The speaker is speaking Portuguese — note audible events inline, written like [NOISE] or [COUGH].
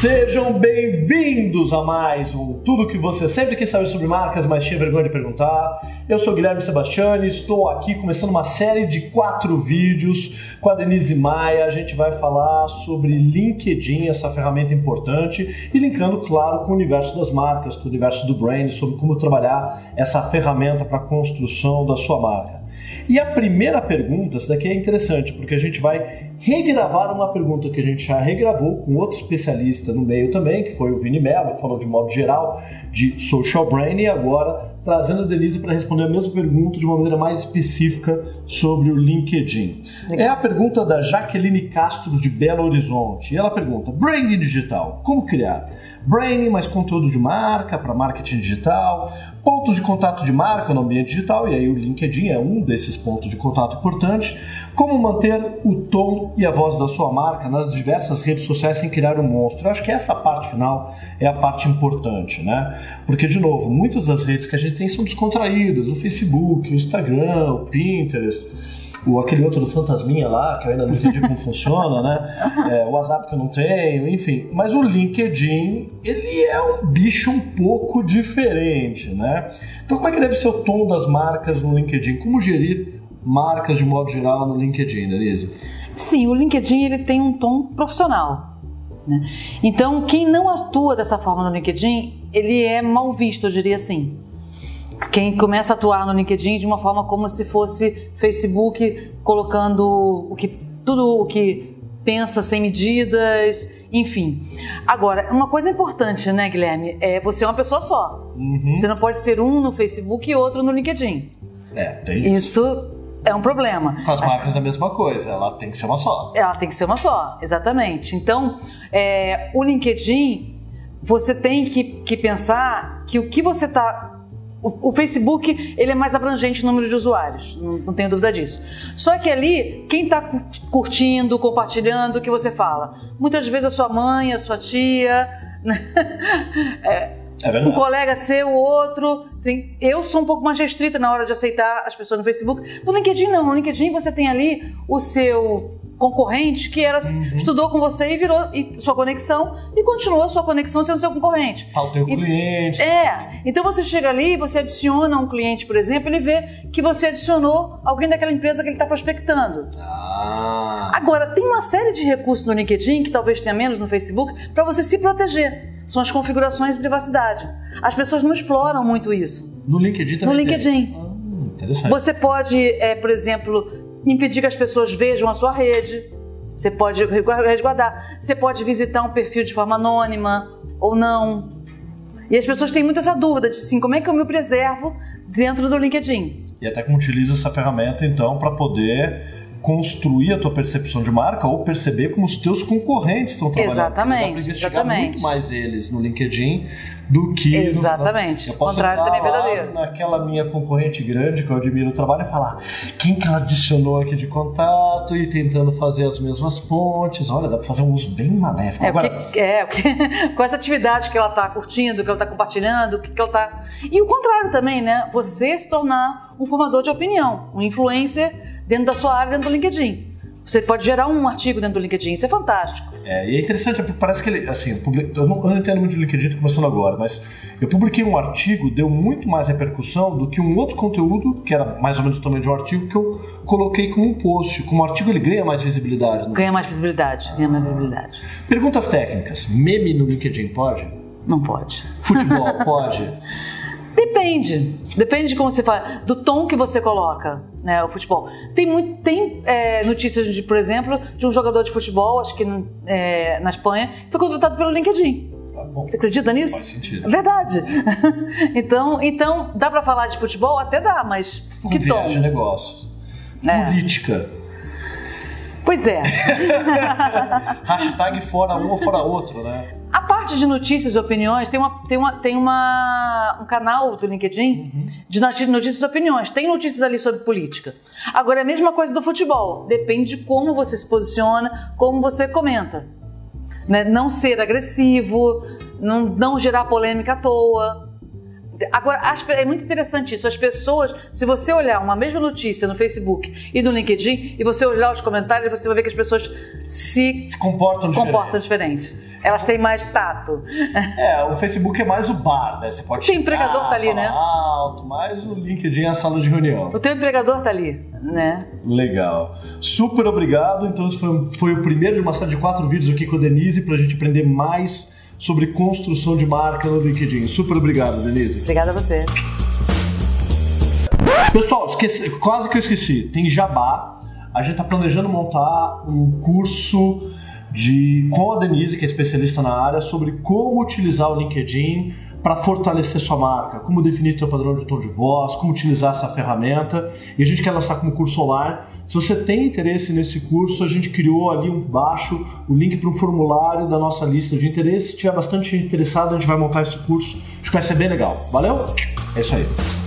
Sejam bem-vindos a mais um Tudo que você sempre quis saber sobre marcas, mas tinha vergonha de perguntar. Eu sou Guilherme Sebastiani, estou aqui começando uma série de quatro vídeos com a Denise Maia. A gente vai falar sobre LinkedIn, essa ferramenta importante, e linkando, claro, com o universo das marcas, com o universo do brand, sobre como trabalhar essa ferramenta para a construção da sua marca. E a primeira pergunta, essa daqui é interessante, porque a gente vai regravar uma pergunta que a gente já regravou com outro especialista no meio também, que foi o Vini Mello, que falou de modo geral de social branding, e agora trazendo a Denise para responder a mesma pergunta de uma maneira mais específica sobre o LinkedIn. Legal. É a pergunta da Jaqueline Castro de Belo Horizonte. E ela pergunta: branding digital, como criar? Branding mais conteúdo de marca para marketing digital, pontos de contato de marca no ambiente digital, e aí o LinkedIn é um desses pontos de contato importante. Como manter o tom e a voz da sua marca nas diversas redes sociais sem criar um monstro. Eu acho que essa parte final é a parte importante, né? Porque, de novo, muitas das redes que a gente tem são descontraídas, o Facebook, o Instagram, o Pinterest, o, aquele outro do Fantasminha lá, que eu ainda não entendi como [LAUGHS] funciona, né? É, o WhatsApp que eu não tenho, enfim. Mas o LinkedIn, ele é um bicho um pouco diferente, né? Então como é que deve ser o tom das marcas no LinkedIn? Como gerir marcas de modo geral no LinkedIn, Denise? Sim, o LinkedIn ele tem um tom profissional. Né? Então, quem não atua dessa forma no LinkedIn, ele é mal visto, eu diria assim. Quem começa a atuar no LinkedIn de uma forma como se fosse Facebook, colocando o que, tudo o que pensa sem medidas, enfim. Agora, uma coisa importante, né, Guilherme? É você é uma pessoa só. Uhum. Você não pode ser um no Facebook e outro no LinkedIn. É, tem isso. Isso é um problema. Com as marcas é a mesma coisa, ela tem que ser uma só. Ela tem que ser uma só, exatamente. Então, é, o LinkedIn, você tem que, que pensar que o que você está o, Facebook ele é mais abrangente no número de usuários, não, não tenho dúvida disso. Só que ali, quem está curtindo, compartilhando, o que você fala? Muitas vezes a sua mãe, a sua tia, [LAUGHS] né? É, um colega seu, outro. Assim, eu sou um pouco mais restrita na hora de aceitar as pessoas no Facebook. No LinkedIn, não. No LinkedIn você tem ali o seu concorrente que era, uhum. estudou com você e virou e, sua conexão e continuou a sua conexão sendo seu concorrente. Ao teu e, cliente. É. Então você chega ali, você adiciona um cliente, por exemplo, ele vê que você adicionou alguém daquela empresa que ele está prospectando. Ah. Agora, tem uma série de recursos no LinkedIn, que talvez tenha menos no Facebook, para você se proteger são as configurações de privacidade. As pessoas não exploram muito isso. No LinkedIn também? No LinkedIn. Ah, interessante. Você pode, é, por exemplo, impedir que as pessoas vejam a sua rede. Você pode resguardar. Você pode visitar um perfil de forma anônima ou não. E as pessoas têm muito essa dúvida de assim, como é que eu me preservo dentro do LinkedIn? E até como utiliza essa ferramenta, então, para poder construir a tua percepção de marca ou perceber como os teus concorrentes estão trabalhando. Exatamente. exatamente. muito mais eles no LinkedIn do que. Exatamente. No... Eu posso contrário também é verdadeiro. Naquela minha concorrente grande que eu admiro o trabalho e falar quem que ela adicionou aqui de contato e tentando fazer as mesmas pontes. Olha, dá para fazer um uso bem maléfico. É, Agora... porque, é porque, [LAUGHS] com essa atividade que ela está curtindo, que ela está compartilhando, que, que ela está. E o contrário também, né? Você se tornar um formador de opinião, um influencer dentro da sua área, dentro do LinkedIn. Você pode gerar um artigo dentro do LinkedIn, isso é fantástico. É, e é interessante, porque parece que ele, assim, eu não, eu não entendo muito de LinkedIn, tô começando agora, mas eu publiquei um artigo, deu muito mais repercussão do que um outro conteúdo, que era mais ou menos o tamanho de um artigo, que eu coloquei como um post. Como artigo ele ganha mais visibilidade. Né? Ganha mais visibilidade, ganha mais visibilidade. Perguntas técnicas. Meme no LinkedIn pode? Não pode. Futebol [LAUGHS] pode? Depende. Depende de como você fala, do tom que você coloca, né, o futebol. Tem muito, tem é, notícias, de, por exemplo, de um jogador de futebol, acho que é, na Espanha, que foi contratado pelo LinkedIn. Tá você acredita nisso? Faz sentido. É verdade. [LAUGHS] então, então, dá para falar de futebol? Até dá, mas Com que tom? de negócios. É. Política. Pois é. [LAUGHS] Hashtag fora um ou fora outro, né? A parte de notícias e opiniões tem, uma, tem, uma, tem uma, um canal do LinkedIn uhum. de notícias e opiniões. Tem notícias ali sobre política. Agora é a mesma coisa do futebol. Depende de como você se posiciona, como você comenta. Né? Não ser agressivo, não, não gerar polêmica à toa. Agora, é muito interessante isso. As pessoas, se você olhar uma mesma notícia no Facebook e no LinkedIn, e você olhar os comentários, você vai ver que as pessoas se, se comportam, comportam diferente. Elas têm mais tato. É, o Facebook é mais o bar, né? Você pode. O teu empregador tá ali, né? Alto, mais o LinkedIn é a sala de reunião. O teu empregador tá ali, né? Legal. Super obrigado. Então, esse foi, foi o primeiro de uma série de quatro vídeos aqui com a Denise para a gente aprender mais sobre construção de marca no LinkedIn. Super obrigado, Denise. Obrigada a você. Pessoal, esqueci, quase que eu esqueci. Tem Jabá. A gente está planejando montar um curso de com a Denise, que é especialista na área, sobre como utilizar o LinkedIn para fortalecer sua marca, como definir seu padrão de tom de voz, como utilizar essa ferramenta. E a gente quer lançar como curso online. Se você tem interesse nesse curso, a gente criou ali embaixo o link para um formulário da nossa lista de interesse. Se tiver bastante interessado, a gente vai montar esse curso. Acho que vai ser bem legal. Valeu? É isso aí.